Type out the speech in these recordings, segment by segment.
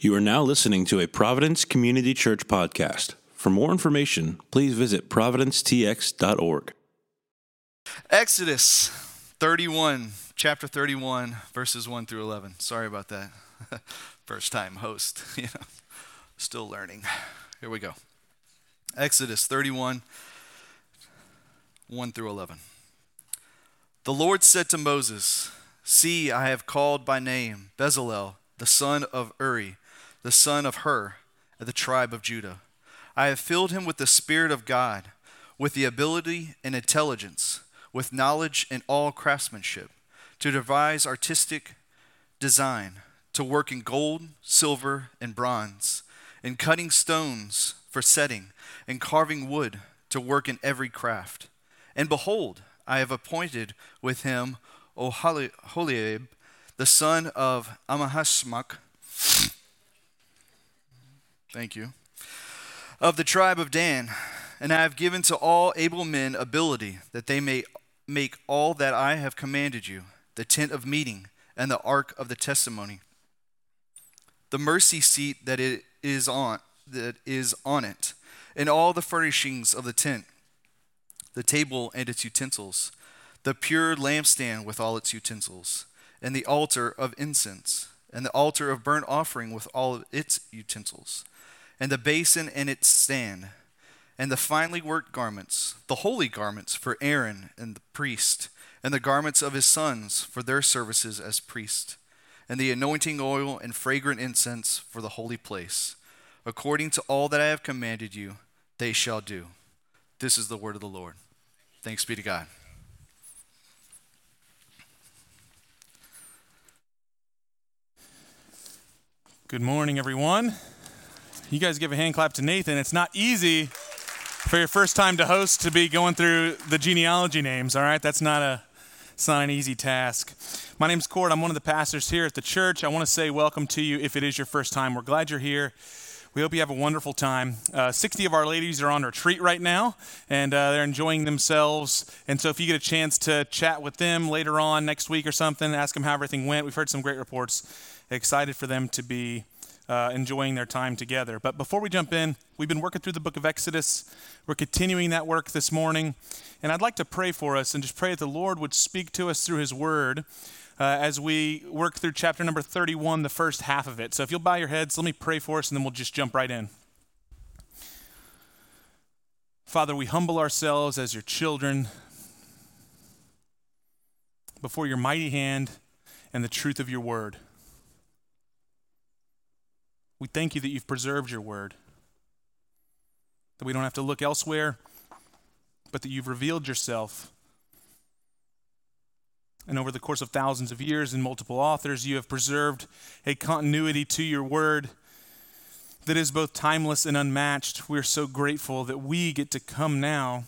You are now listening to a Providence Community Church podcast. For more information, please visit providencetx.org. Exodus 31, chapter 31, verses 1 through 11. Sorry about that. First time host, you know, still learning. Here we go. Exodus 31, 1 through 11. The Lord said to Moses, See, I have called by name Bezalel, the son of Uri the son of Hur, of the tribe of Judah. I have filled him with the Spirit of God, with the ability and intelligence, with knowledge and all craftsmanship, to devise artistic design, to work in gold, silver, and bronze, in cutting stones for setting, and carving wood, to work in every craft. And behold, I have appointed with him Oholiab, the son of Ahisamach, Thank you. Of the tribe of Dan, and I have given to all able men ability that they may make all that I have commanded you the tent of meeting and the ark of the testimony, the mercy seat that it is on that is on it, and all the furnishings of the tent, the table and its utensils, the pure lampstand with all its utensils, and the altar of incense, and the altar of burnt offering with all its utensils and the basin and its stand, and the finely worked garments, the holy garments for Aaron and the priest, and the garments of his sons for their services as priests, and the anointing oil and fragrant incense for the holy place. According to all that I have commanded you, they shall do. This is the word of the Lord. Thanks be to God. Good morning, everyone. You guys give a hand clap to Nathan. It's not easy for your first time to host to be going through the genealogy names, all right? That's not a it's not an easy task. My name's Kort. I'm one of the pastors here at the church. I want to say welcome to you if it is your first time. We're glad you're here. We hope you have a wonderful time. Uh, 60 of our ladies are on retreat right now, and uh, they're enjoying themselves. And so, if you get a chance to chat with them later on next week or something, ask them how everything went. We've heard some great reports. Excited for them to be uh, enjoying their time together. But before we jump in, we've been working through the book of Exodus. We're continuing that work this morning. And I'd like to pray for us and just pray that the Lord would speak to us through his word. Uh, as we work through chapter number 31, the first half of it. So if you'll bow your heads, let me pray for us and then we'll just jump right in. Father, we humble ourselves as your children before your mighty hand and the truth of your word. We thank you that you've preserved your word, that we don't have to look elsewhere, but that you've revealed yourself. And over the course of thousands of years and multiple authors, you have preserved a continuity to your word that is both timeless and unmatched. We're so grateful that we get to come now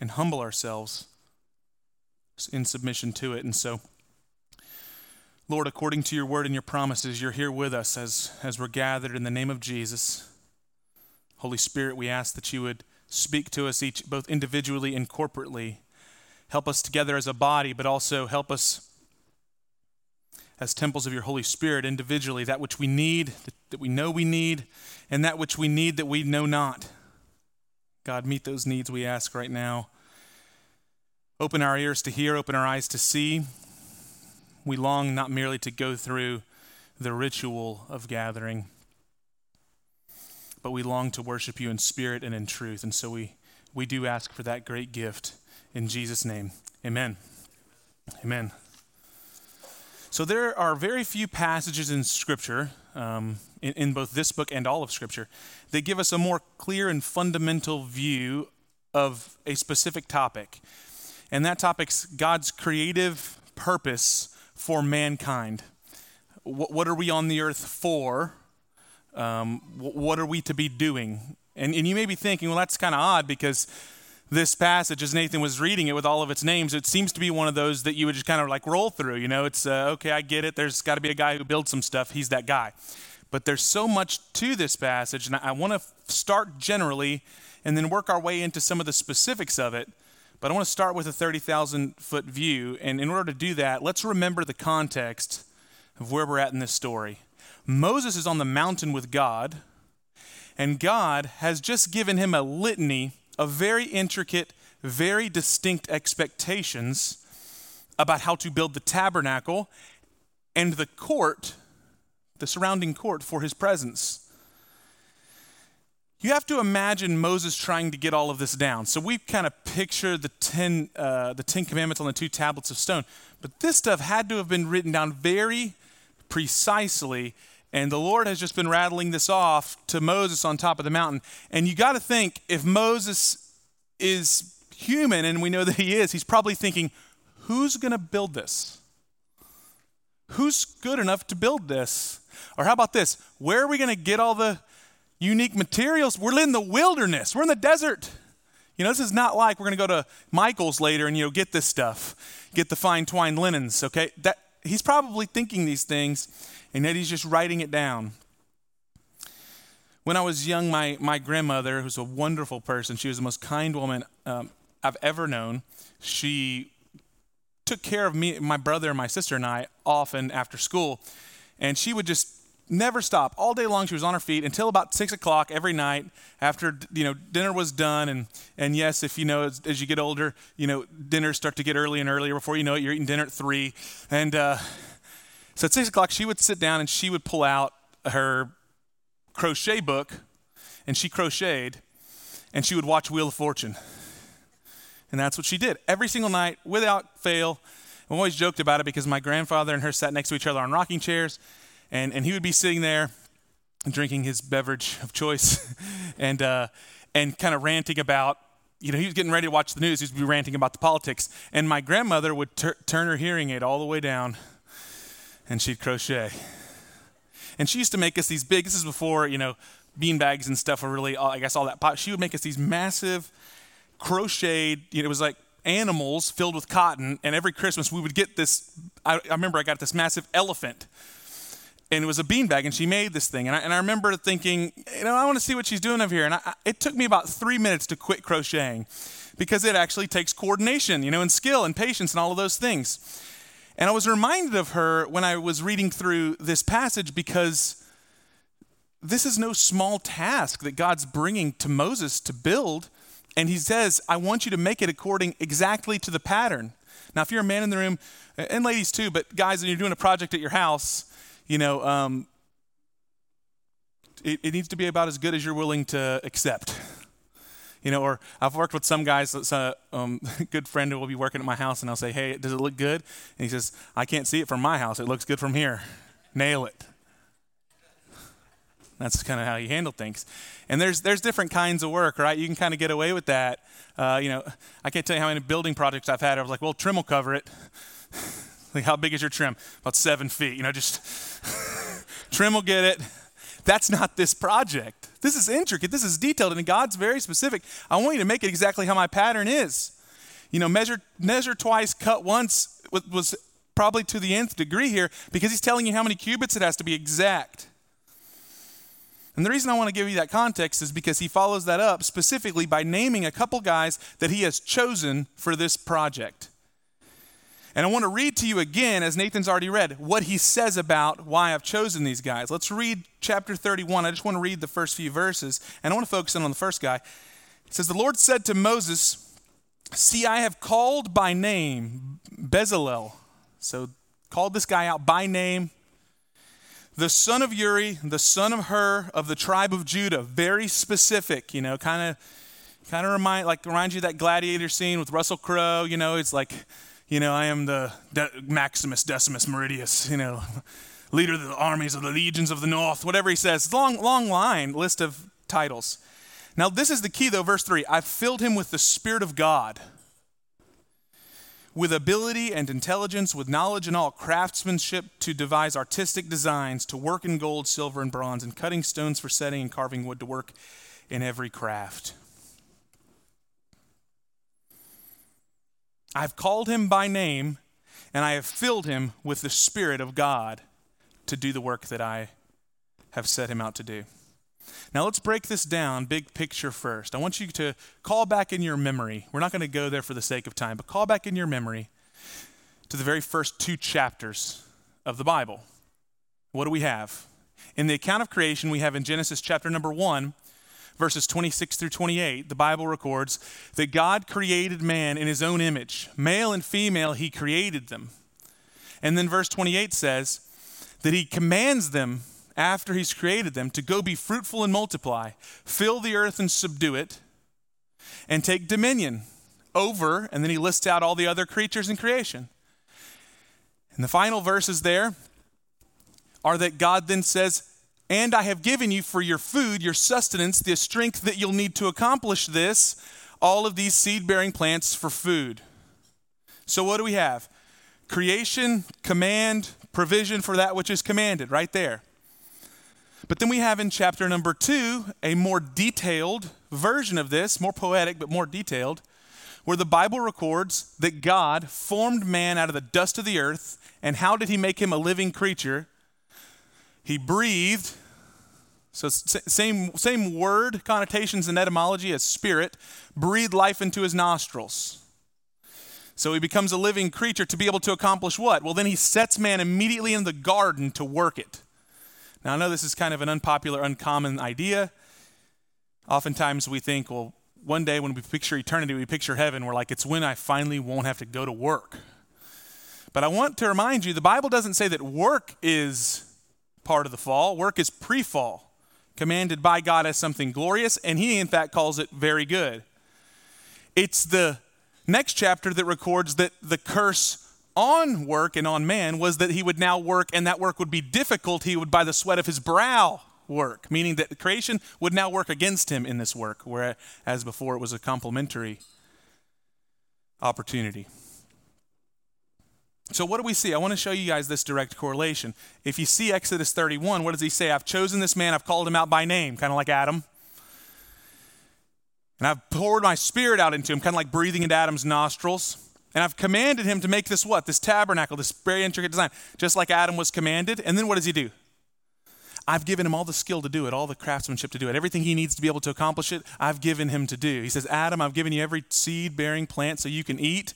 and humble ourselves in submission to it. And so, Lord, according to your word and your promises, you're here with us as, as we're gathered in the name of Jesus. Holy Spirit, we ask that you would speak to us each, both individually and corporately. Help us together as a body, but also help us as temples of your Holy Spirit individually, that which we need, that we know we need, and that which we need that we know not. God, meet those needs we ask right now. Open our ears to hear, open our eyes to see, we long not merely to go through the ritual of gathering, but we long to worship you in spirit and in truth. And so we, we do ask for that great gift in Jesus' name. Amen. Amen. So there are very few passages in Scripture, um, in, in both this book and all of Scripture, that give us a more clear and fundamental view of a specific topic. And that topic's God's creative purpose for mankind. What, what are we on the earth for? Um, what are we to be doing? And, and you may be thinking, well, that's kind of odd because this passage, as Nathan was reading it with all of its names, it seems to be one of those that you would just kind of like roll through. You know, it's uh, okay, I get it. There's got to be a guy who builds some stuff. He's that guy. But there's so much to this passage, and I want to start generally and then work our way into some of the specifics of it but I want to start with a 30,000 foot view. And in order to do that, let's remember the context of where we're at in this story. Moses is on the mountain with God, and God has just given him a litany of very intricate, very distinct expectations about how to build the tabernacle and the court, the surrounding court for his presence. You have to imagine Moses trying to get all of this down. So we kind of picture the ten, uh, the Ten Commandments on the two tablets of stone. But this stuff had to have been written down very precisely. And the Lord has just been rattling this off to Moses on top of the mountain. And you got to think if Moses is human, and we know that he is, he's probably thinking, who's going to build this? Who's good enough to build this? Or how about this? Where are we going to get all the unique materials? We're in the wilderness, we're in the desert. You know, this is not like we're going to go to Michael's later and you know get this stuff, get the fine twined linens. Okay, that he's probably thinking these things, and yet he's just writing it down. When I was young, my my grandmother, who's a wonderful person, she was the most kind woman um, I've ever known. She took care of me, my brother, and my sister and I often after school, and she would just never stop. All day long she was on her feet until about six o'clock every night after you know dinner was done. And and yes if you know as, as you get older you know dinners start to get early and earlier. Before you know it you're eating dinner at three. And uh, so at six o'clock she would sit down and she would pull out her crochet book and she crocheted and she would watch wheel of fortune. And that's what she did every single night without fail. I always joked about it because my grandfather and her sat next to each other on rocking chairs and, and he would be sitting there drinking his beverage of choice and, uh, and kind of ranting about, you know, he was getting ready to watch the news. He would be ranting about the politics. And my grandmother would tur- turn her hearing aid all the way down and she'd crochet. And she used to make us these big, this is before, you know, bean bags and stuff were really, I guess, all that pot. She would make us these massive crocheted, you know, it was like animals filled with cotton. And every Christmas we would get this, I, I remember I got this massive elephant and it was a beanbag, and she made this thing. And I, and I remember thinking, you know, I want to see what she's doing over here. And I, it took me about three minutes to quit crocheting because it actually takes coordination, you know, and skill and patience and all of those things. And I was reminded of her when I was reading through this passage because this is no small task that God's bringing to Moses to build. And he says, I want you to make it according exactly to the pattern. Now, if you're a man in the room, and ladies too, but guys, and you're doing a project at your house, you know, um, it, it needs to be about as good as you're willing to accept. You know, or I've worked with some guys, that's a um, good friend who will be working at my house, and I'll say, hey, does it look good? And he says, I can't see it from my house. It looks good from here. Nail it. That's kind of how you handle things. And there's there's different kinds of work, right? You can kind of get away with that. Uh, you know, I can't tell you how many building projects I've had. I was like, well, trim will cover it. Like, how big is your trim? About seven feet. You know, just trim will get it. That's not this project. This is intricate. This is detailed, and God's very specific. I want you to make it exactly how my pattern is. You know, measure, measure twice, cut once was probably to the nth degree here because he's telling you how many cubits it has to be exact. And the reason I want to give you that context is because he follows that up specifically by naming a couple guys that he has chosen for this project. And I want to read to you again, as Nathan's already read, what he says about why I've chosen these guys. Let's read chapter 31. I just want to read the first few verses, and I want to focus in on the first guy. It says, The Lord said to Moses, See, I have called by name Bezalel. So called this guy out by name. The son of Uri, the son of Hur of the tribe of Judah. Very specific, you know, kind of kind of remind like reminds you that gladiator scene with Russell Crowe, you know, it's like you know, I am the De- Maximus Decimus Meridius, you know, leader of the armies of the legions of the north, whatever he says. Long, long line, list of titles. Now, this is the key, though, verse 3 I've filled him with the Spirit of God, with ability and intelligence, with knowledge and all craftsmanship to devise artistic designs, to work in gold, silver, and bronze, and cutting stones for setting and carving wood, to work in every craft. I've called him by name, and I have filled him with the Spirit of God to do the work that I have set him out to do. Now, let's break this down big picture first. I want you to call back in your memory. We're not going to go there for the sake of time, but call back in your memory to the very first two chapters of the Bible. What do we have? In the account of creation we have in Genesis chapter number 1, verses 26 through 28, the Bible records that God created man in his own image. Male and female, he created them. And then verse 28 says that he commands them after he's created them to go be fruitful and multiply, fill the earth and subdue it, and take dominion over, and then he lists out all the other creatures in creation. And the final verses there are that God then says, And I have given you for your food, your sustenance, the strength that you'll need to accomplish this, all of these seed bearing plants for food. So, what do we have? Creation, command, provision for that which is commanded, right there. But then we have in chapter number two a more detailed version of this, more poetic, but more detailed, where the Bible records that God formed man out of the dust of the earth. And how did he make him a living creature? He breathed. So, same, same word connotations and etymology as spirit, breathed life into his nostrils. So he becomes a living creature to be able to accomplish what? Well, then he sets man immediately in the garden to work it. Now, I know this is kind of an unpopular, uncommon idea. Oftentimes we think, well, one day when we picture eternity, we picture heaven, we're like, it's when I finally won't have to go to work. But I want to remind you the Bible doesn't say that work is part of the fall, work is pre fall, commanded by God as something glorious, and He, in fact, calls it very good. It's the next chapter that records that the curse on work and on man was that he would now work, and that work would be difficult. He would, by the sweat of his brow, work, meaning that creation would now work against him in this work, whereas before it was a complementary opportunity. So, what do we see? I want to show you guys this direct correlation. If you see Exodus 31, what does he say? I've chosen this man, I've called him out by name, kind of like Adam. And I've poured my spirit out into him, kind of like breathing into Adam's nostrils. And I've commanded him to make this what? This tabernacle, this very intricate design, just like Adam was commanded. And then what does he do? I've given him all the skill to do it, all the craftsmanship to do it, everything he needs to be able to accomplish it, I've given him to do. He says, Adam, I've given you every seed bearing plant so you can eat.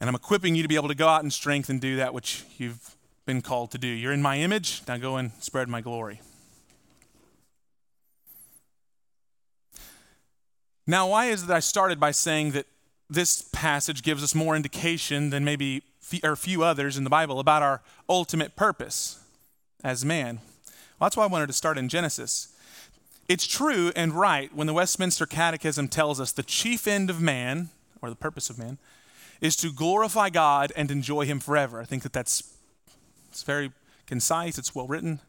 And I'm equipping you to be able to go out in strength and do that which you've been called to do. You're in my image, now go and spread my glory. Now, why is it that I started by saying that this passage gives us more indication than maybe or a few others in the Bible about our ultimate purpose as man. Well, that's why I wanted to start in Genesis. It's true and right when the Westminster Catechism tells us the chief end of man, or the purpose of man, is to glorify God and enjoy Him forever. I think that that's it's very concise, it's well written.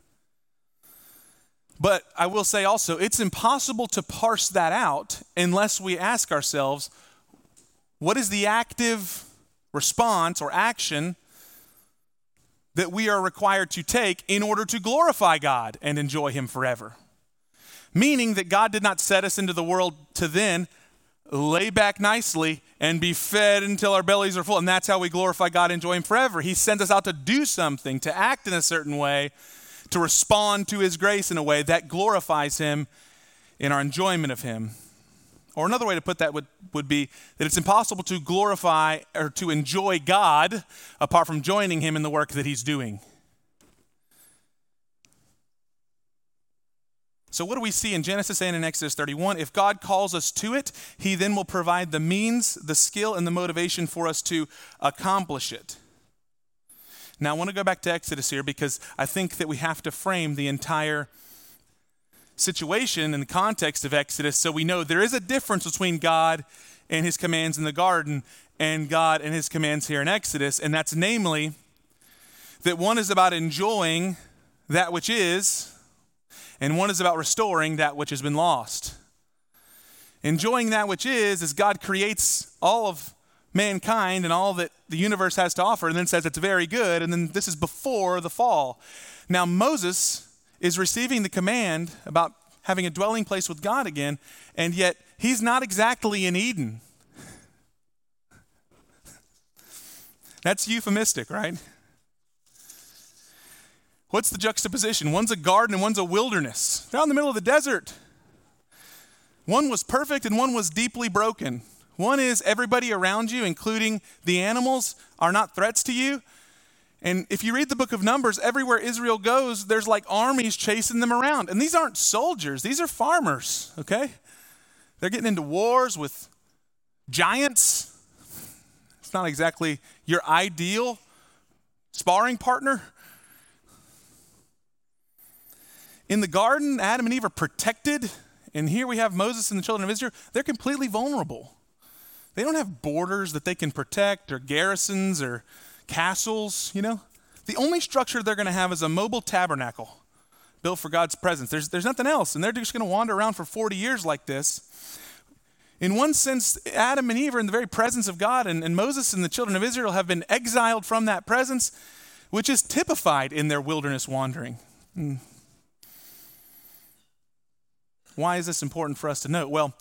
But I will say also, it's impossible to parse that out unless we ask ourselves, what is the active response or action that we are required to take in order to glorify God and enjoy Him forever? Meaning that God did not set us into the world to then lay back nicely and be fed until our bellies are full. And that's how we glorify God and enjoy Him forever. He sends us out to do something, to act in a certain way, to respond to His grace in a way that glorifies Him in our enjoyment of Him. Or another way to put that would, would be that it's impossible to glorify or to enjoy God apart from joining Him in the work that He's doing. So, what do we see in Genesis and in Exodus 31? If God calls us to it, He then will provide the means, the skill, and the motivation for us to accomplish it. Now, I want to go back to Exodus here because I think that we have to frame the entire situation in the context of Exodus so we know there is a difference between God and his commands in the garden and God and his commands here in Exodus, and that's namely that one is about enjoying that which is, and one is about restoring that which has been lost. Enjoying that which is, as God creates all of mankind and all that the universe has to offer, and then says it's very good, and then this is before the fall. Now, Moses is receiving the command about having a dwelling place with God again, and yet he's not exactly in Eden. That's euphemistic, right? What's the juxtaposition? One's a garden and one's a wilderness. They're in the middle of the desert. One was perfect and one was deeply broken. One is everybody around you, including the animals, are not threats to you. And if you read the book of Numbers, everywhere Israel goes, there's like armies chasing them around. And these aren't soldiers, these are farmers, okay? They're getting into wars with giants. It's not exactly your ideal sparring partner. In the garden, Adam and Eve are protected. And here we have Moses and the children of Israel. They're completely vulnerable. They don't have borders that they can protect or garrisons or castles, you know. The only structure they're going to have is a mobile tabernacle built for God's presence. There's, there's nothing else. And they're just going to wander around for 40 years like this. In one sense, Adam and Eve are in the very presence of God, and, and Moses and the children of Israel have been exiled from that presence, which is typified in their wilderness wandering. Hmm. Why is this important for us to note? Well,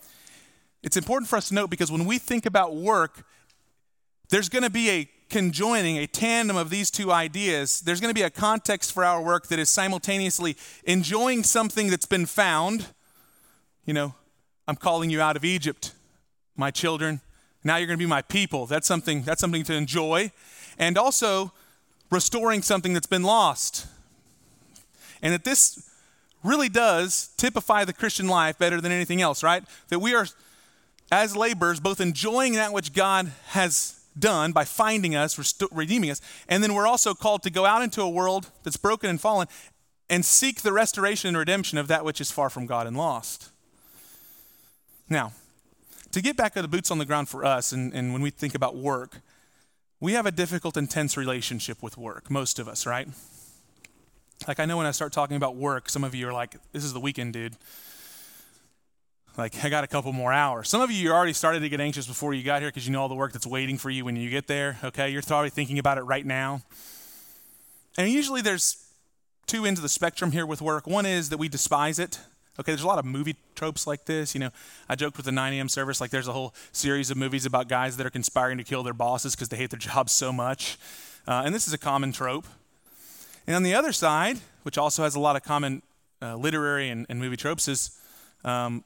it's important for us to note because when we think about work, there's going to be a conjoining, a tandem of these two ideas. There's going to be a context for our work that is simultaneously enjoying something that's been found. You know, I'm calling you out of Egypt, my children. Now you're going to be my people. That's something, that's something to enjoy. And also restoring something that's been lost. And that this really does typify the Christian life better than anything else, right? That we are, as laborers, both enjoying that which God has done by finding us, rest- redeeming us, and then we're also called to go out into a world that's broken and fallen and seek the restoration and redemption of that which is far from God and lost. Now, to get back to the boots on the ground for us, and, and when we think about work, we have a difficult, intense relationship with work, most of us, right? Like, I know when I start talking about work, some of you are like, this is the weekend, dude. Like, I got a couple more hours. Some of you, already started to get anxious before you got here because you know all the work that's waiting for you when you get there, okay? You're probably thinking about it right now. And usually there's two ends of the spectrum here with work. One is that we despise it. Okay, there's a lot of movie tropes like this. You know, I joked with the 9 a.m. service, like there's a whole series of movies about guys that are conspiring to kill their bosses because they hate their jobs so much. Uh, and this is a common trope. And on the other side, which also has a lot of common uh, literary and, and, movie tropes, is um,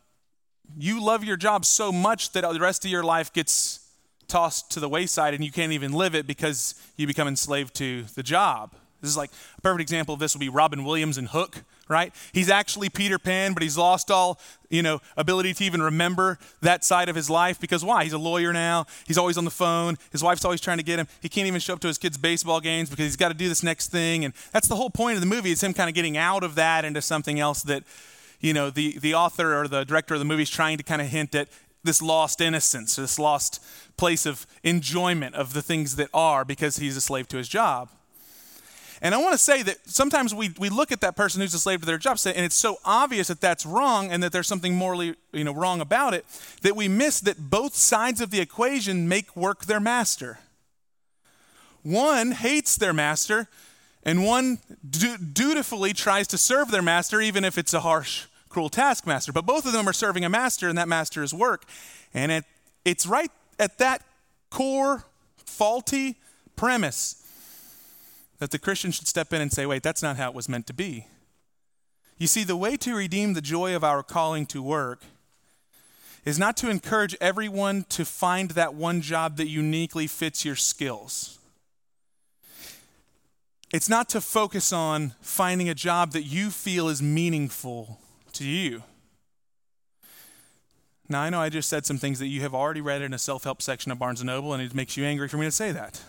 you love your job so much that the rest of your life gets tossed to the wayside and you can't even live it because you become enslaved to the job. This is like a perfect example of this would be Robin Williams in Hook, right? He's actually Peter Pan, but he's lost all, you know, ability to even remember that side of his life because why? He's a lawyer now. He's always on the phone. His wife's always trying to get him. He can't even show up to his kids' baseball games because he's got to do this next thing. And that's the whole point of the movie is him kind of getting out of that into something else that you know, the, the author or the director of the movie is trying to kind of hint at this lost innocence, this lost place of enjoyment of the things that are because he's a slave to his job. And I want to say that sometimes we, we look at that person who's a slave to their job and it's so obvious that that's wrong and that there's something morally you know, wrong about it that we miss that both sides of the equation make work their master. One hates their master, and one du- dutifully tries to serve their master, even if it's a harsh cruel taskmaster. But both of them are serving a master, and that master is work. And it, it's right at that core, faulty premise that the Christian should step in and say, wait, that's not how it was meant to be. You see, the way to redeem the joy of our calling to work is not to encourage everyone to find that one job that uniquely fits your skills. It's not to focus on finding a job that you feel is meaningful to you. Now, I know I just said some things that you have already read in a self help section of Barnes and Noble, and it makes you angry for me to say that.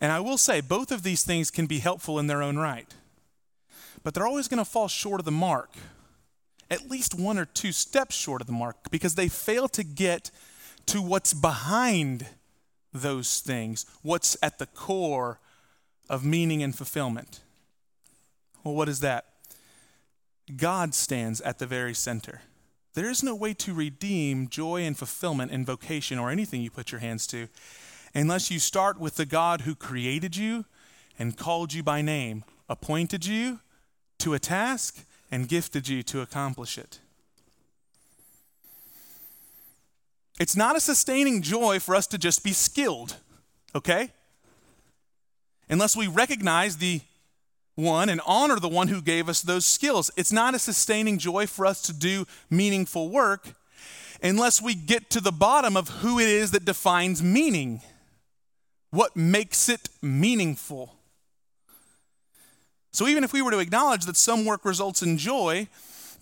And I will say, both of these things can be helpful in their own right, but they're always going to fall short of the mark, at least one or two steps short of the mark, because they fail to get to what's behind those things, what's at the core of meaning and fulfillment. Well, what is that? God stands at the very center. There is no way to redeem joy and fulfillment in vocation or anything you put your hands to unless you start with the God who created you and called you by name, appointed you to a task, and gifted you to accomplish it. It's not a sustaining joy for us to just be skilled, okay? Unless we recognize the one and honor the one who gave us those skills. It's not a sustaining joy for us to do meaningful work unless we get to the bottom of who it is that defines meaning. What makes it meaningful. So even if we were to acknowledge that some work results in joy,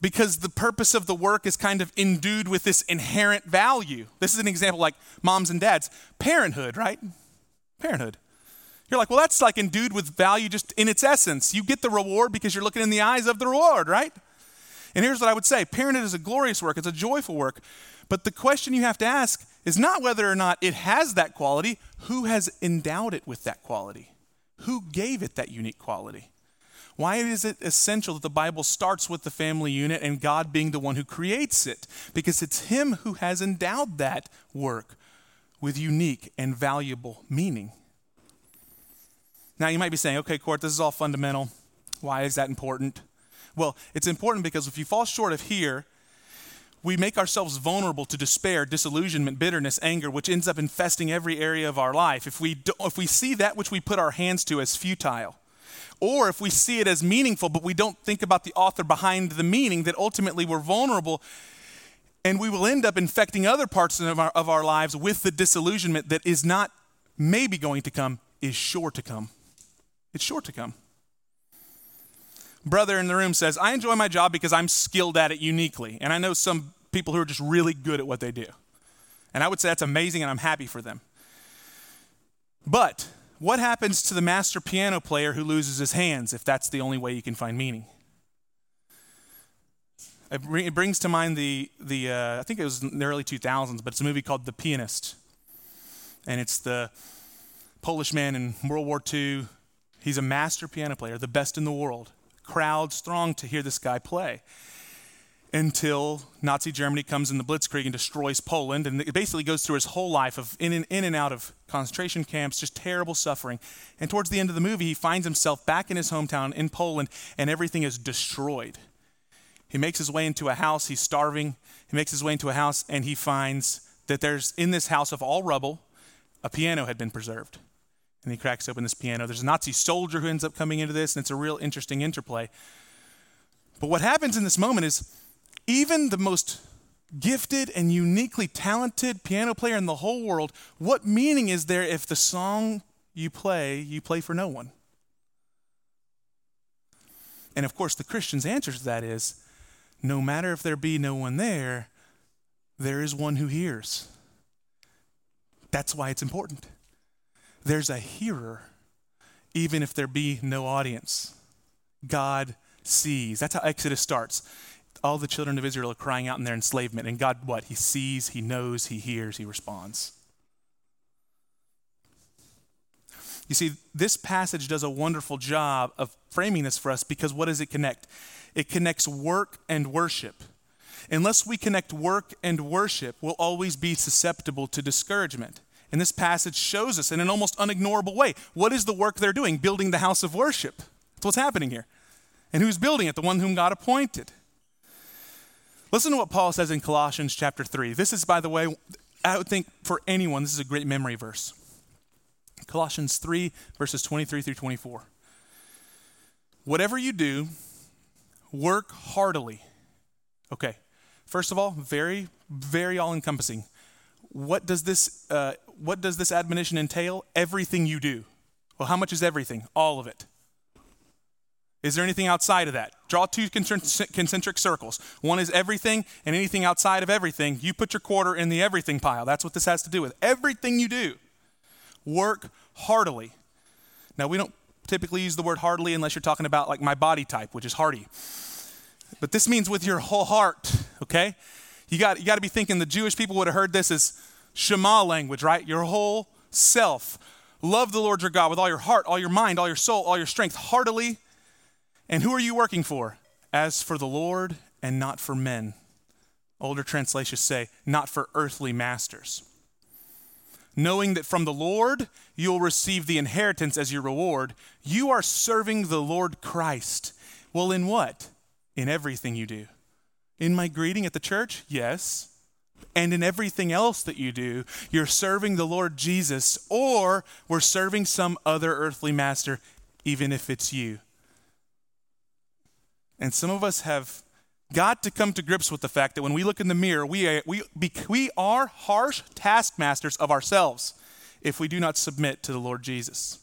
because the purpose of the work is kind of endued with this inherent value. This is an example like moms and dads. Parenthood, right? Parenthood. You're like, well, that's like endued with value just in its essence. You get the reward because you're looking in the eyes of the reward, right? And here's what I would say parenthood is a glorious work, it's a joyful work. But the question you have to ask is not whether or not it has that quality, who has endowed it with that quality? Who gave it that unique quality? Why is it essential that the Bible starts with the family unit and God being the one who creates it? Because it's Him who has endowed that work with unique and valuable meaning. Now, you might be saying, okay, Kort, this is all fundamental. Why is that important? Well, it's important because if you fall short of here, we make ourselves vulnerable to despair, disillusionment, bitterness, anger, which ends up infesting every area of our life. If we, do, if we see that which we put our hands to as futile, or if we see it as meaningful, but we don't think about the author behind the meaning, that ultimately we're vulnerable and we will end up infecting other parts of our, of our lives with the disillusionment that is not maybe going to come, is sure to come. It's sure to come. Brother in the room says, I enjoy my job because I'm skilled at it uniquely. And I know some people who are just really good at what they do. And I would say that's amazing and I'm happy for them. But what happens to the master piano player who loses his hands if that's the only way you can find meaning? It brings to mind the, the uh, I think it was in the early 2000s, but it's a movie called The Pianist. And it's the Polish man in World War II. He's a master piano player, the best in the world. Crowds throng to hear this guy play until Nazi Germany comes in the Blitzkrieg and destroys Poland. And it basically goes through his whole life of in and, in and out of concentration camps, just terrible suffering. And towards the end of the movie, he finds himself back in his hometown in Poland, and everything is destroyed. He makes his way into a house, he's starving. He makes his way into a house, and he finds that there's in this house of all rubble, a piano had been preserved. And he cracks open this piano. There's a Nazi soldier who ends up coming into this, and it's a real interesting interplay. But what happens in this moment is even the most gifted and uniquely talented piano player in the whole world, what meaning is there if the song you play, you play for no one? And of course, the Christian's answer to that is no matter if there be no one there, there is one who hears. That's why it's important. There's a hearer, even if there be no audience. God sees. That's how Exodus starts all the children of Israel are crying out in their enslavement. And God, what? He sees, He knows, He hears, He responds. You see, this passage does a wonderful job of framing this for us because what does it connect? It connects work and worship. Unless we connect work and worship, we'll always be susceptible to discouragement. And this passage shows us in an almost unignorable way what is the work they're doing? Building the house of worship. That's what's happening here. And who's building it? The one whom God appointed. Listen to what Paul says in Colossians chapter 3. This is, by the way, I would think for anyone, this is a great memory verse. Colossians 3, verses 23 through 24. Whatever you do, work heartily. Okay, first of all, very, very all encompassing. What does this uh, what does this admonition entail? Everything you do. Well, how much is everything? All of it. Is there anything outside of that? Draw two concentric circles. One is everything, and anything outside of everything, you put your quarter in the everything pile. That's what this has to do with. Everything you do, work heartily. Now, we don't typically use the word heartily unless you're talking about like my body type, which is hearty. But this means with your whole heart, okay? You got, you got to be thinking the Jewish people would have heard this as Shema language, right? Your whole self. Love the Lord your God with all your heart, all your mind, all your soul, all your strength, heartily and who are you working for? As for the Lord and not for men. Older translations say, not for earthly masters. Knowing that from the Lord you'll receive the inheritance as your reward, you are serving the Lord Christ. Well, in what? In everything you do. In my greeting at the church? Yes. And in everything else that you do, you're serving the Lord Jesus, or we're serving some other earthly master, even if it's you. And some of us have got to come to grips with the fact that when we look in the mirror, we are, we, we are harsh taskmasters of ourselves. if we do not submit to the Lord Jesus.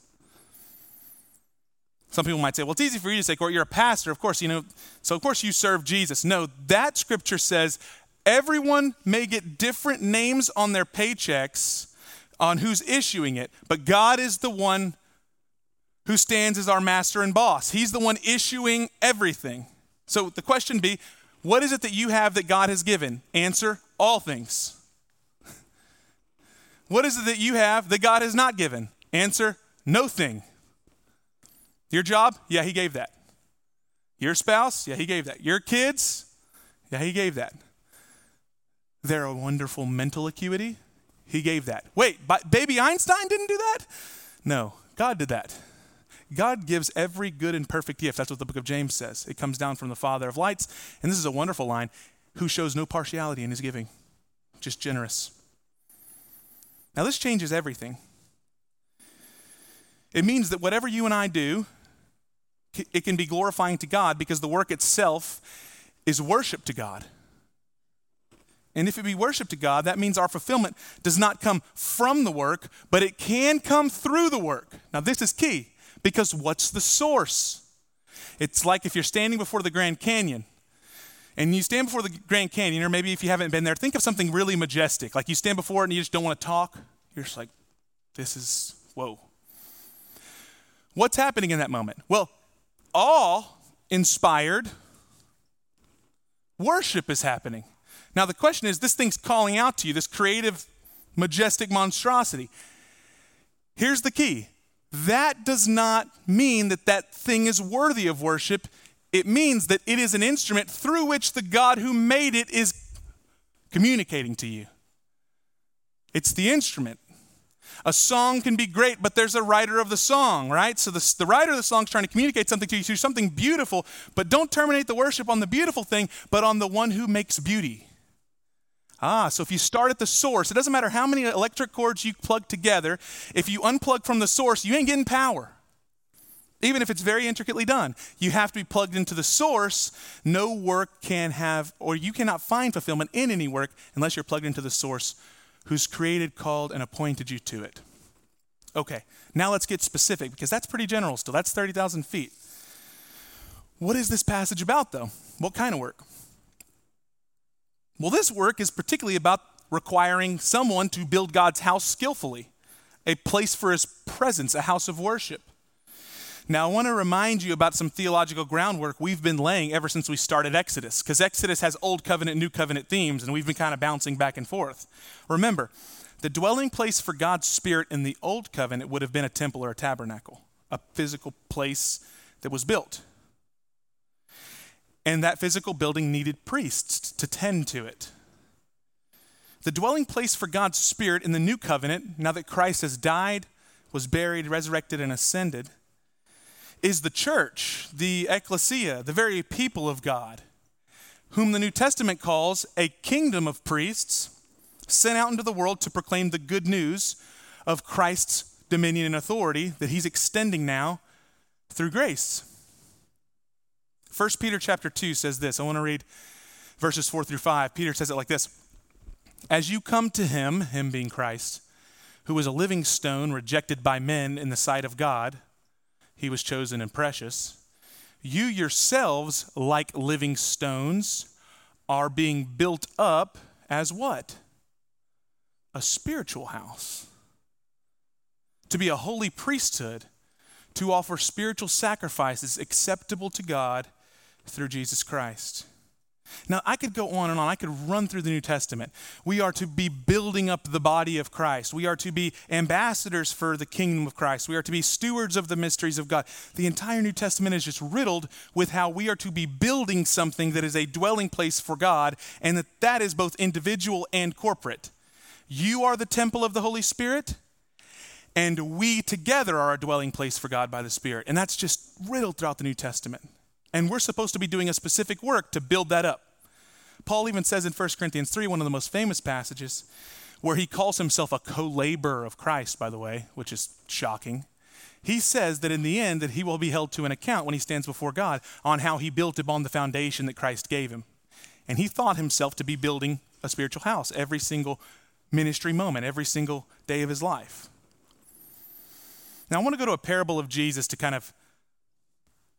Some people might say, well, it's easy for you to say, Kort, you're a pastor. Of course, you know, so of course you serve Jesus. No, that scripture says everyone may get different names on their paychecks on who's issuing it, but God is the one who stands as our master and boss. He's the one issuing everything. So the question be, what is it that you have that God has given? Answer, all things. What is it that you have that God has not given? Answer, no thing. Your job? Yeah, he gave that. Your spouse? Yeah, he gave that. Your kids? Yeah, he gave that. They're a wonderful mental acuity? He gave that. Wait, baby Einstein didn't do that? No, God did that. God gives every good and perfect gift. That's what the book of James says. It comes down from the Father of lights. And this is a wonderful line who shows no partiality in his giving, just generous. Now, this changes everything. It means that whatever you and I do, it can be glorifying to God because the work itself is worship to God. And if it be worship to God, that means our fulfillment does not come from the work, but it can come through the work. Now, this is key because what's the source? It's like if you're standing before the Grand Canyon and you stand before the Grand Canyon, or maybe if you haven't been there, think of something really majestic. Like you stand before it and you just don't want to talk. You're just like, this is, whoa. What's happening in that moment? Well, all inspired worship is happening. Now, the question is this thing's calling out to you, this creative, majestic monstrosity. Here's the key that does not mean that that thing is worthy of worship it means that it is an instrument through which the God who made it is communicating to you. It's the instrument. A song can be great, but there's a writer of the song, right? So the, the writer of the song is trying to communicate something to you through something beautiful, but don't terminate the worship on the beautiful thing, but on the one who makes beauty. Ah, so if you start at the source, it doesn't matter how many electric cords you plug together, if you unplug from the source, you ain't getting power even if it's very intricately done. You have to be plugged into the source. No work can have, or you cannot find fulfillment in any work unless you're plugged into the source who's created, called, and appointed you to it. Okay, now let's get specific because that's pretty general still. That's 30,000 feet. What is this passage about, though? What kind of work? Well, this work is particularly about requiring someone to build God's house skillfully, a place for his presence, a house of worship. Now, I want to remind you about some theological groundwork we've been laying ever since we started Exodus, because Exodus has Old Covenant, New Covenant themes, and we've been kind of bouncing back and forth. Remember, the dwelling place for God's Spirit in the Old Covenant would have been a temple or a tabernacle, a physical place that was built. And that physical building needed priests to tend to it. The dwelling place for God's Spirit in the New Covenant, now that Christ has died, was buried, resurrected, and ascended, is the church, the ecclesia, the very people of God, whom the New Testament calls a kingdom of priests sent out into the world to proclaim the good news of Christ's dominion and authority that he's extending now through grace. 1 Peter chapter 2 says this. I want to read verses 4 through 5. Peter says it like this As you come to him, him being Christ, who is a living stone rejected by men in the sight of God, he was chosen and precious. You yourselves, like living stones, are being built up as what? A spiritual house. To be a holy priesthood, to offer spiritual sacrifices acceptable to God through Jesus Christ. Now, I could go on and on. I could run through the New Testament. We are to be building up the body of Christ. We are to be ambassadors for the kingdom of Christ. We are to be stewards of the mysteries of God. The entire New Testament is just riddled with how we are to be building something that is a dwelling place for God, and that that is both individual and corporate. You are the temple of the Holy Spirit, and we together are a dwelling place for God by the Spirit. And that's just riddled throughout the New Testament. And we're supposed to be doing a specific work to build that up. Paul even says in 1 Corinthians 3, one of the most famous passages, where he calls himself a co-laborer of Christ, by the way, which is shocking. He says that in the end that he will be held to an account when he stands before God on how he built upon the foundation that Christ gave him. And he thought himself to be building a spiritual house every single ministry moment, every single day of his life. Now, I want to go to a parable of Jesus to kind of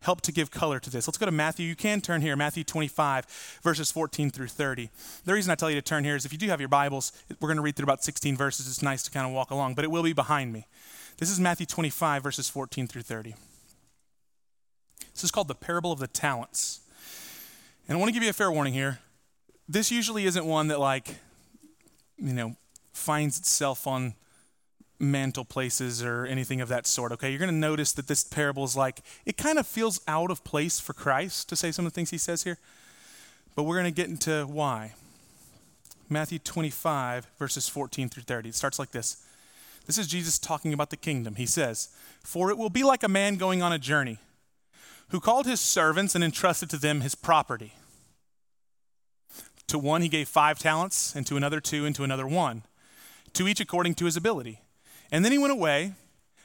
help to give color to this. Let's go to Matthew. You can turn here, Matthew 25, verses 14 through 30. The reason I tell you to turn here is if you do have your Bibles, we're going to read through about 16 verses. It's nice to kind of walk along, but it will be behind me. This is Matthew 25, verses 14 through 30. This is called the parable of the talents. And I want to give you a fair warning here. This usually isn't one that, like, you know, finds itself on mantle places or anything of that sort, okay? You're going to notice that this parable is like, it kind of feels out of place for Christ to say some of the things he says here. But we're going to get into why. Matthew 25, verses 14 through 30. It starts like this. This is Jesus talking about the kingdom. He says, For it will be like a man going on a journey who called his servants and entrusted to them his property. To one he gave five talents, and to another two, and to another one, to each according to his ability. And then he went away.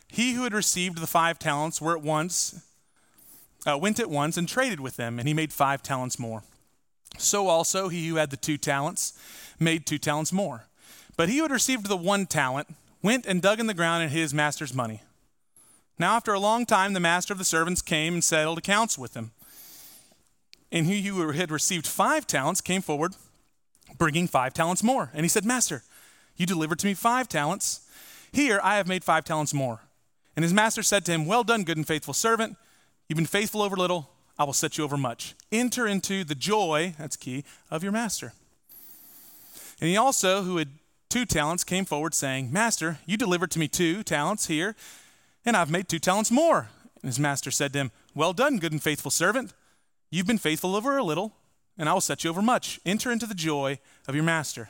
He who had received the five talents were at once uh, went at once and traded with them, and he made five talents more. So also he who had the two talents made two talents more. But he who had received the one talent went and dug in the ground and hid his master's money. Now after a long time the master of the servants came and settled accounts with him. And he who had received five talents came forward, bringing five talents more. And he said, Master, you delivered to me five talents. Here I have made five talents more. And his master said to him, Well done, good and faithful servant. You've been faithful over little, I will set you over much. Enter into the joy, that's key, of your master. And he also, who had two talents, came forward saying, Master, you delivered to me two talents here, and I've made two talents more. And his master said to him, Well done, good and faithful servant. You've been faithful over a little, and I will set you over much. Enter into the joy of your master.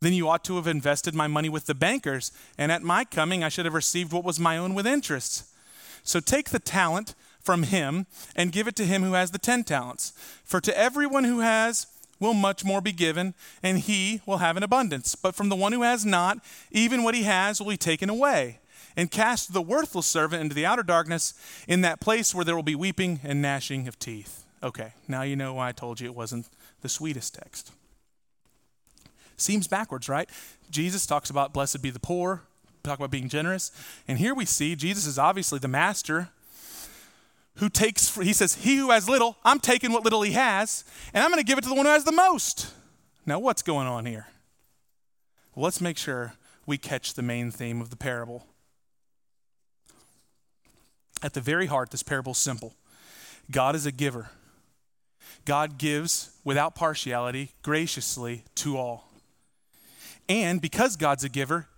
Then you ought to have invested my money with the bankers, and at my coming I should have received what was my own with interest. So take the talent from him and give it to him who has the ten talents. For to everyone who has will much more be given, and he will have an abundance. But from the one who has not, even what he has will be taken away. And cast the worthless servant into the outer darkness, in that place where there will be weeping and gnashing of teeth. Okay, now you know why I told you it wasn't the sweetest text. Seems backwards, right? Jesus talks about blessed be the poor, talk about being generous. And here we see Jesus is obviously the master who takes, he says, He who has little, I'm taking what little he has, and I'm going to give it to the one who has the most. Now, what's going on here? Well, let's make sure we catch the main theme of the parable. At the very heart, this parable is simple God is a giver. God gives without partiality, graciously to all. And because God's a giver,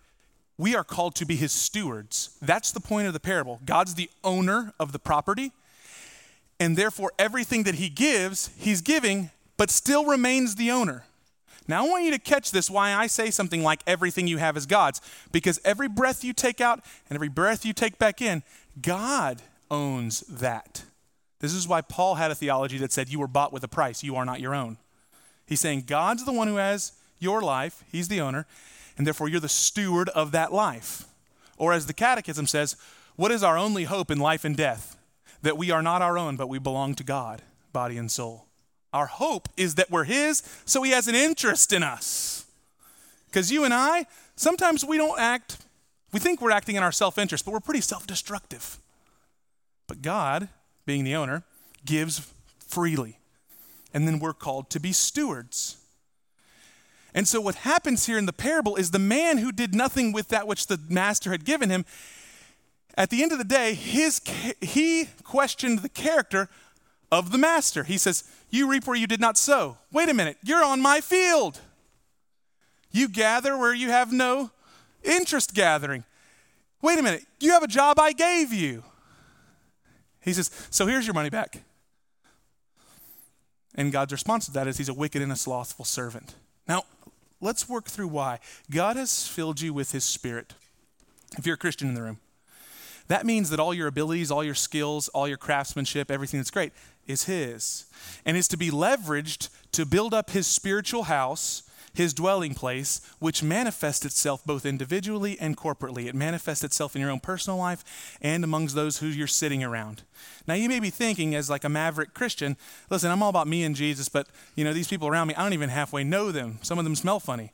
we are called to be his stewards. That's the point of the parable. God's the owner of the property, and therefore everything that he gives, he's giving, but still remains the owner. Now, I want you to catch this why I say something like everything you have is God's. Because every breath you take out and every breath you take back in, God owns that. This is why Paul had a theology that said, You were bought with a price, you are not your own. He's saying God's the one who has your life, He's the owner, and therefore you're the steward of that life. Or as the Catechism says, what is our only hope in life and death? That we are not our own, but we belong to God, body and soul. Our hope is that we're His, so He has an interest in us. Because you and I, sometimes we don't act, we think we're acting in our self interest, but we're pretty self destructive. But God, being the owner, gives freely. And then we're called to be stewards. And so, what happens here in the parable is the man who did nothing with that which the master had given him, at the end of the day, his, he questioned the character of the master. He says, You reap where you did not sow. Wait a minute, you're on my field. You gather where you have no interest gathering. Wait a minute, you have a job I gave you. He says, So here's your money back. And God's response to that is, He's a wicked and a slothful servant. Now, let's work through why. God has filled you with His Spirit. If you're a Christian in the room, That means that all your abilities, all your skills, all your craftsmanship, everything that's great is His. And is to be leveraged to build up His spiritual house, His dwelling place, which manifests itself both individually and corporately. It manifests itself in your own personal life and amongst those who you're sitting around. Now, you may be thinking, as like a maverick Christian, listen, I'm all about me and Jesus, but you know, these people around me, I don't even halfway know them. Some of them smell funny.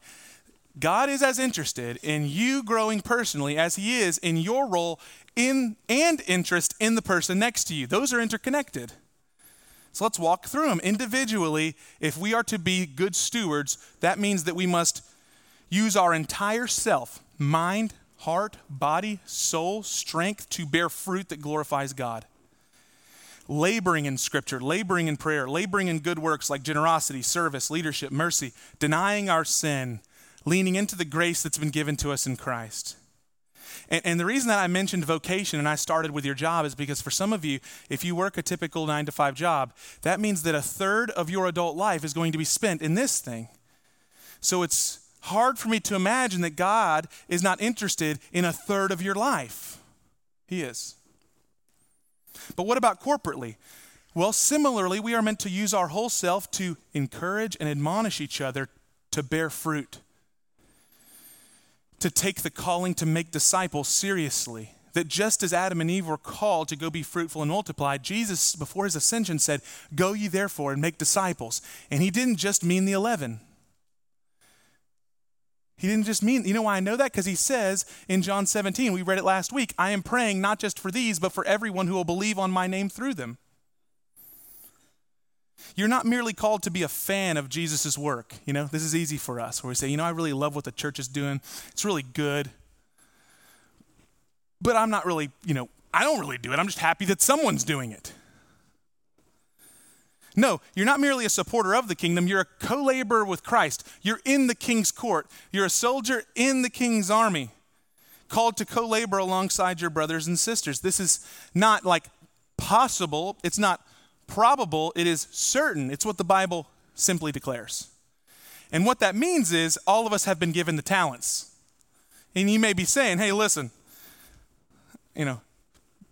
God is as interested in you growing personally as he is in your role in and interest in the person next to you. Those are interconnected. So let's walk through them individually. If we are to be good stewards, that means that we must use our entire self, mind, heart, body, soul, strength to bear fruit that glorifies God. Laboring in scripture, laboring in prayer, laboring in good works like generosity, service, leadership, mercy, denying our sin, leaning into the grace that's been given to us in Christ. And, and, the reason that I mentioned vocation and I started with your job is because for some of you, if you work a typical nine to five job, that means that a third of your adult life is going to be spent in this thing. So it's hard for me to imagine that God is not interested in a third of your life. He is. But what about corporately? Well, similarly, we are meant to use our whole self to encourage and admonish each other to bear fruit to take the calling to make disciples seriously. That just as Adam and Eve were called to go be fruitful and multiply, Jesus, before his ascension, said, Go ye therefore and make disciples. And he didn't just mean the 11. He didn't just mean, you know why I know that? Because he says in John 17, we read it last week, I am praying not just for these, but for everyone who will believe on my name through them. You're not merely called to be a fan of Jesus' work. You know, this is easy for us where we say, you know, I really love what the church is doing. It's really good. But I'm not really, you know, I don't really do it. I'm just happy that someone's doing it. No, you're not merely a supporter of the kingdom, you're a co laborer with Christ. You're in the king's court, you're a soldier in the king's army, called to co labor alongside your brothers and sisters. This is not like possible, it's not probable, it is certain. It's what the Bible simply declares. And what that means is all of us have been given the talents. And you may be saying, hey, listen, you know,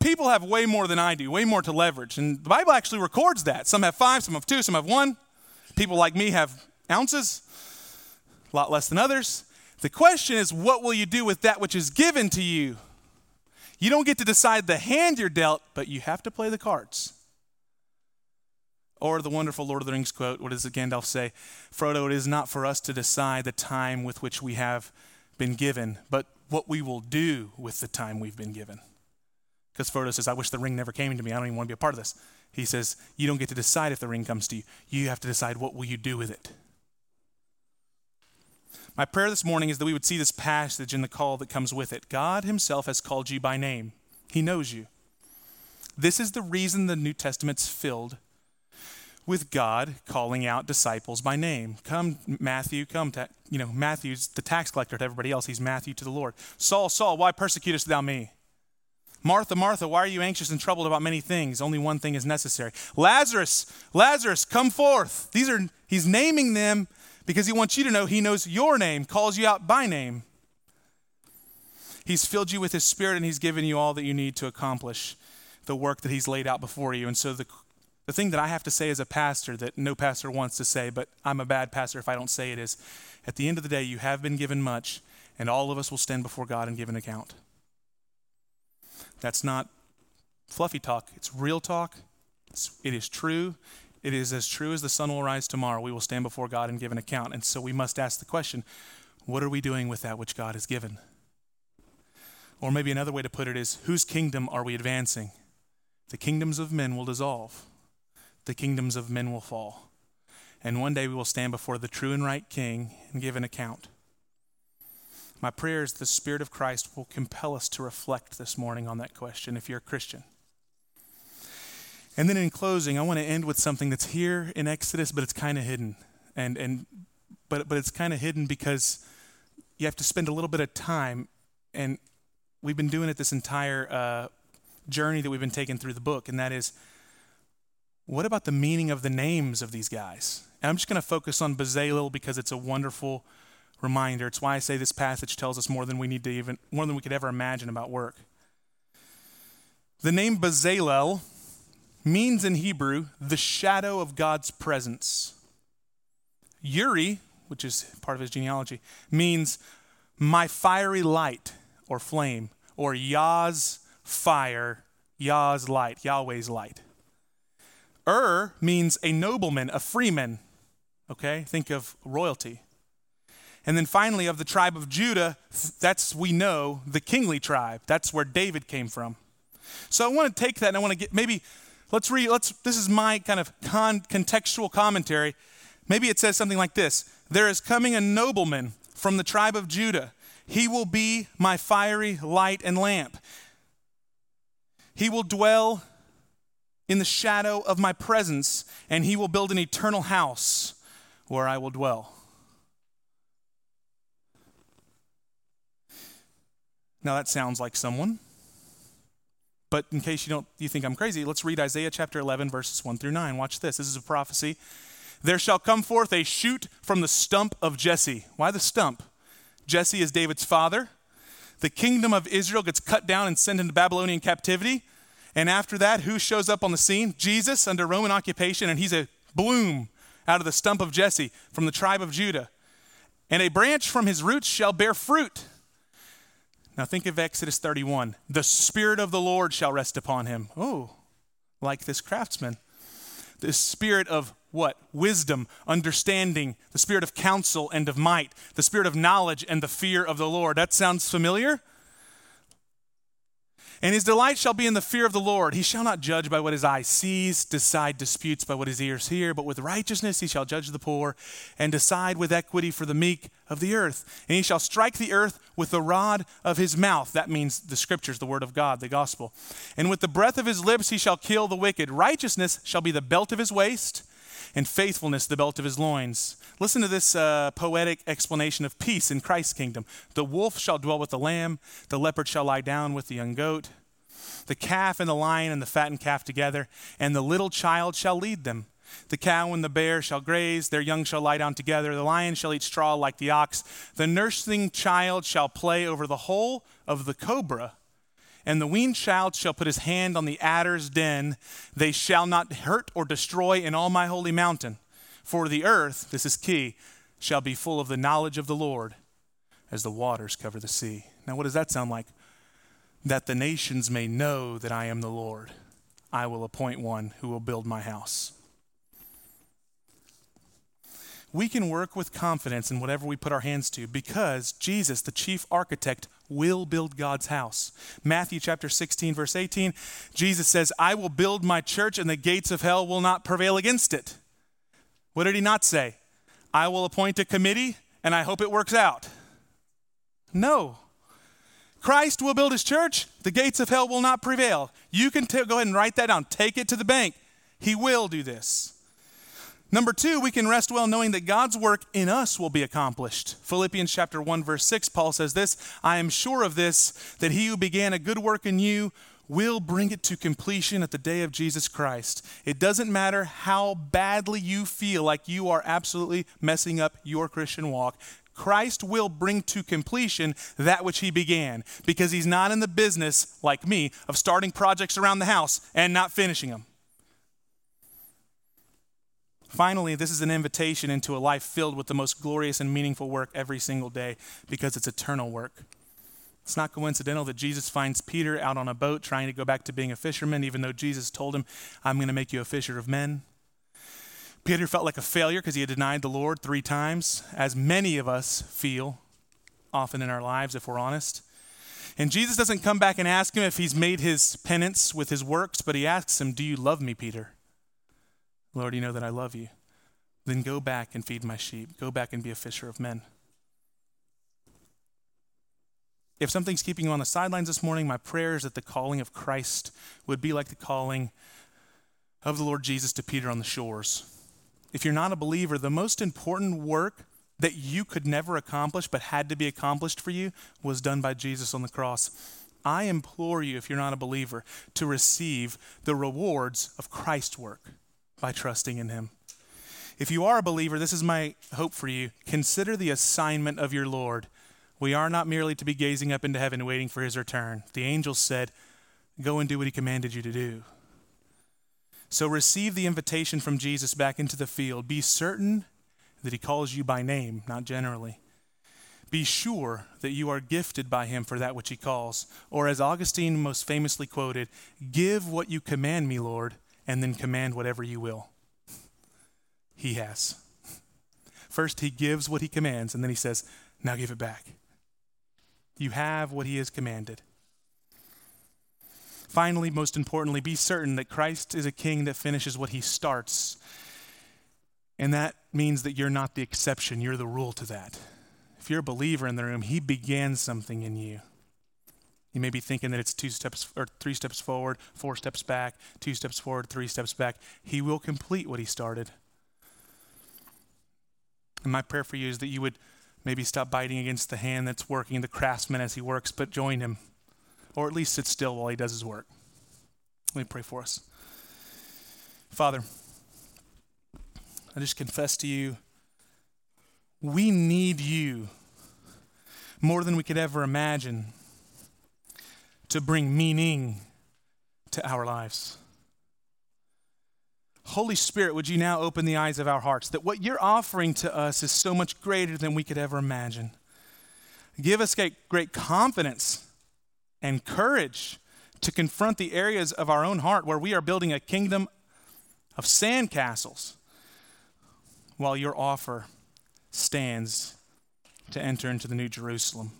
people have way more than I do, way more to leverage. And the Bible actually records that. Some have five, some have two, some have one. People like me have ounces, a lot less than others. The question is, what will you do with that which is given to you? You don't get to decide the hand you're dealt, but you have to play the cards. Or the wonderful Lord of the Rings quote, what does Gandalf say? Frodo, it is not for us to decide the time with which we have been given, but what we will do with the time we've been given. Because Frodo says, I wish the ring never came to me. I don't even want to be a part of this. He says, You don't get to decide if the ring comes to you. You have to decide what will you do with it. My prayer this morning is that we would see this passage and the call that comes with it. God Himself has called you by name, He knows you. This is the reason the New Testament's filled with God calling out disciples by name. Come, Matthew, come. Ta- you know, Matthew's the tax collector to everybody else. He's Matthew to the Lord. Saul, Saul, why persecutest thou me? Martha, Martha, why are you anxious and troubled about many things? Only one thing is necessary. Lazarus, Lazarus, come forth. These are, he's naming them because he wants you to know he knows your name, calls you out by name. He's filled you with his spirit and he's given you all that you need to accomplish the work that he's laid out before you. And so the the thing that I have to say as a pastor that no pastor wants to say, but I'm a bad pastor if I don't say it, is at the end of the day, you have been given much, and all of us will stand before God and give an account. That's not fluffy talk, it's real talk. It's, it is true. It is as true as the sun will rise tomorrow. We will stand before God and give an account. And so we must ask the question what are we doing with that which God has given? Or maybe another way to put it is whose kingdom are we advancing? The kingdoms of men will dissolve the kingdoms of men will fall. And one day we will stand before the true and right King and give an account. My prayer is the Spirit of Christ will compel us to reflect this morning on that question if you're a Christian. And then in closing, I want to end with something that's here in Exodus, but it's kind of hidden. And, and, but, but it's kind of hidden because you have to spend a little bit of time. And we've been doing it this entire uh, journey that we've been taking through the book, and that is what about the meaning of the names of these guys? And I'm just going to focus on Bezalel because it's a wonderful reminder. It's why I say this passage tells us more than we need to even more than we could ever imagine about work. The name Bezalel means in Hebrew the shadow of God's presence. Uri, which is part of his genealogy, means my fiery light or flame, or Yah's fire, Yah's light, Yahweh's light. Hur means a nobleman, a freeman. Okay, think of royalty. And then finally, of the tribe of Judah, that's, we know, the kingly tribe. That's where David came from. So I want to take that and I want to get, maybe, let's read, let's, this is my kind of con, contextual commentary. Maybe it says something like this There is coming a nobleman from the tribe of Judah. He will be my fiery light and lamp. He will dwell in the shadow of my presence, and he will build an eternal house where I will dwell. Now that sounds like someone. But in case you don't you think I'm crazy, let's read Isaiah chapter 11 verses 1 through 9. Watch this. This is a prophecy. There shall come forth a shoot from the stump of Jesse. Why the stump? Jesse is David's father. The kingdom of Israel gets cut down and sent into Babylonian captivity. And after that, who shows up on the scene? Jesus under Roman occupation, and he's a bloom out of the stump of Jesse from the tribe of Judah. And a branch from his roots shall bear fruit. Now think of Exodus 31. The Spirit of the Lord shall rest upon him. Oh, like this craftsman. The spirit of what? Wisdom, understanding, the spirit of counsel and of might, the spirit of knowledge and the fear of the Lord. That sounds familiar? And his delight shall be in the fear of the Lord. He shall not judge by what his eye sees, decide disputes by what his ears hear, but with righteousness he shall judge the poor, and decide with equity for the meek of the earth. And he shall strike the earth with the rod of his mouth. That means the scriptures, the word of God, the gospel. And with the breath of his lips he shall kill the wicked. Righteousness shall be the belt of his waist, and faithfulness the belt of his loins. Listen to this uh, poetic explanation of peace in Christ's kingdom. The wolf shall dwell with the lamb, the leopard shall lie down with the young goat, the calf and the lion and the fattened calf together, and the little child shall lead them. The cow and the bear shall graze, their young shall lie down together. The lion shall eat straw like the ox. The nursing child shall play over the hole of the cobra and the weaned child shall put his hand on the adder's den. They shall not hurt or destroy in all my holy mountain. For the earth, this is key, shall be full of the knowledge of the Lord as the waters cover the sea. Now, what does that sound like? That the nations may know that I am the Lord. I will appoint one who will build my house we can work with confidence in whatever we put our hands to because Jesus, the chief architect, will build God's house. Matthew chapter 16, verse 18, Jesus says, I will build my church and the gates of hell will not prevail against it. What did he not say? I will appoint a committee and I hope it works out. No. Christ will build his church, the gates of hell will not prevail. You can t- go ahead and write that down. Take it to the bank. He will do this. Number two, we can rest well knowing that God's work in us will be accomplished. Philippians chapter 1, verse 6, Paul says this I am sure of this, that he who began a good work in you will bring it to completion at the day of Jesus Christ. It doesn't matter how badly you feel like you are absolutely messing up your Christian walk. Christ will bring to completion that which he began because he's not in the business, like me, of starting projects around the house and not finishing them. Finally, this is an invitation into a life filled with the most glorious and meaningful work every single day because it's eternal work. It's not coincidental that Jesus finds Peter out on a boat trying to go back to being a fisherman, even though Jesus told him, I'm going to make you a fisher of men. Peter felt like a failure because he had denied the Lord three times, as many of us feel often in our lives, if we're honest. And Jesus doesn't come back and ask him if he's made his penance with his works, but he asks him, Do you love me, Peter? Lord, you know that I love you. Then go back and feed my sheep. Go back and be a fisher of men. If something's keeping you on the sidelines this morning, my prayer is that the calling of Christ would be like the calling of the Lord Jesus to Peter on the shores. If you're not a believer, the most important work that you could never accomplish but had to be accomplished for you was done by Jesus on the cross. I implore you, if you're not a believer, to receive the rewards of Christ's work by trusting in Him. If you are a believer, this is my hope for you. Consider the assignment of your Lord. We are not merely to be gazing up into heaven waiting for His return. The angels said, go and do what he commanded you to do. So receive the invitation from Jesus back into the field. Be certain that he calls you by name, not generally. Be sure that you are gifted by him for that which he calls. Or, as Augustine most famously quoted, Give what you command me, Lord, and then command whatever you will. He has. First, he gives what he commands, and then he says, Now give it back. You have what he has commanded. Finally, most importantly, be certain that Christ is a king that finishes what he starts. And that means that you're not the exception, you're the rule to that. If you're a believer in the room, he began something in you. You may be thinking that it's two steps or three steps forward, four steps back, two steps forward, three steps back. He will complete what he started. And my prayer for you is that you would maybe stop biting against the hand that's working, the craftsman as he works, but join him. Or at least sit still while he does his work. Let me pray for us. Father, I just confess to you, we need you more than we could ever imagine to bring meaning to our lives. Holy Spirit, would you now open the eyes of our hearts that what you're offering to us is so much greater than we could ever imagine? Give us great, confidence and courage to confront the areas of our own heart where we are building a kingdom of sandcastles while your offer stands to enter into the New Jerusalem,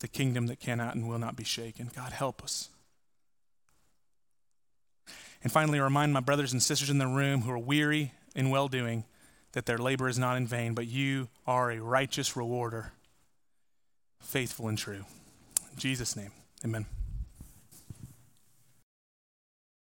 the kingdom that cannot and will not be shaken. God, help us. And finally, remind my brothers and sisters in the room who are weary in well doing that their labor is not in vain, but you are a righteous rewarder, faithful and true. In Jesus' name, amen.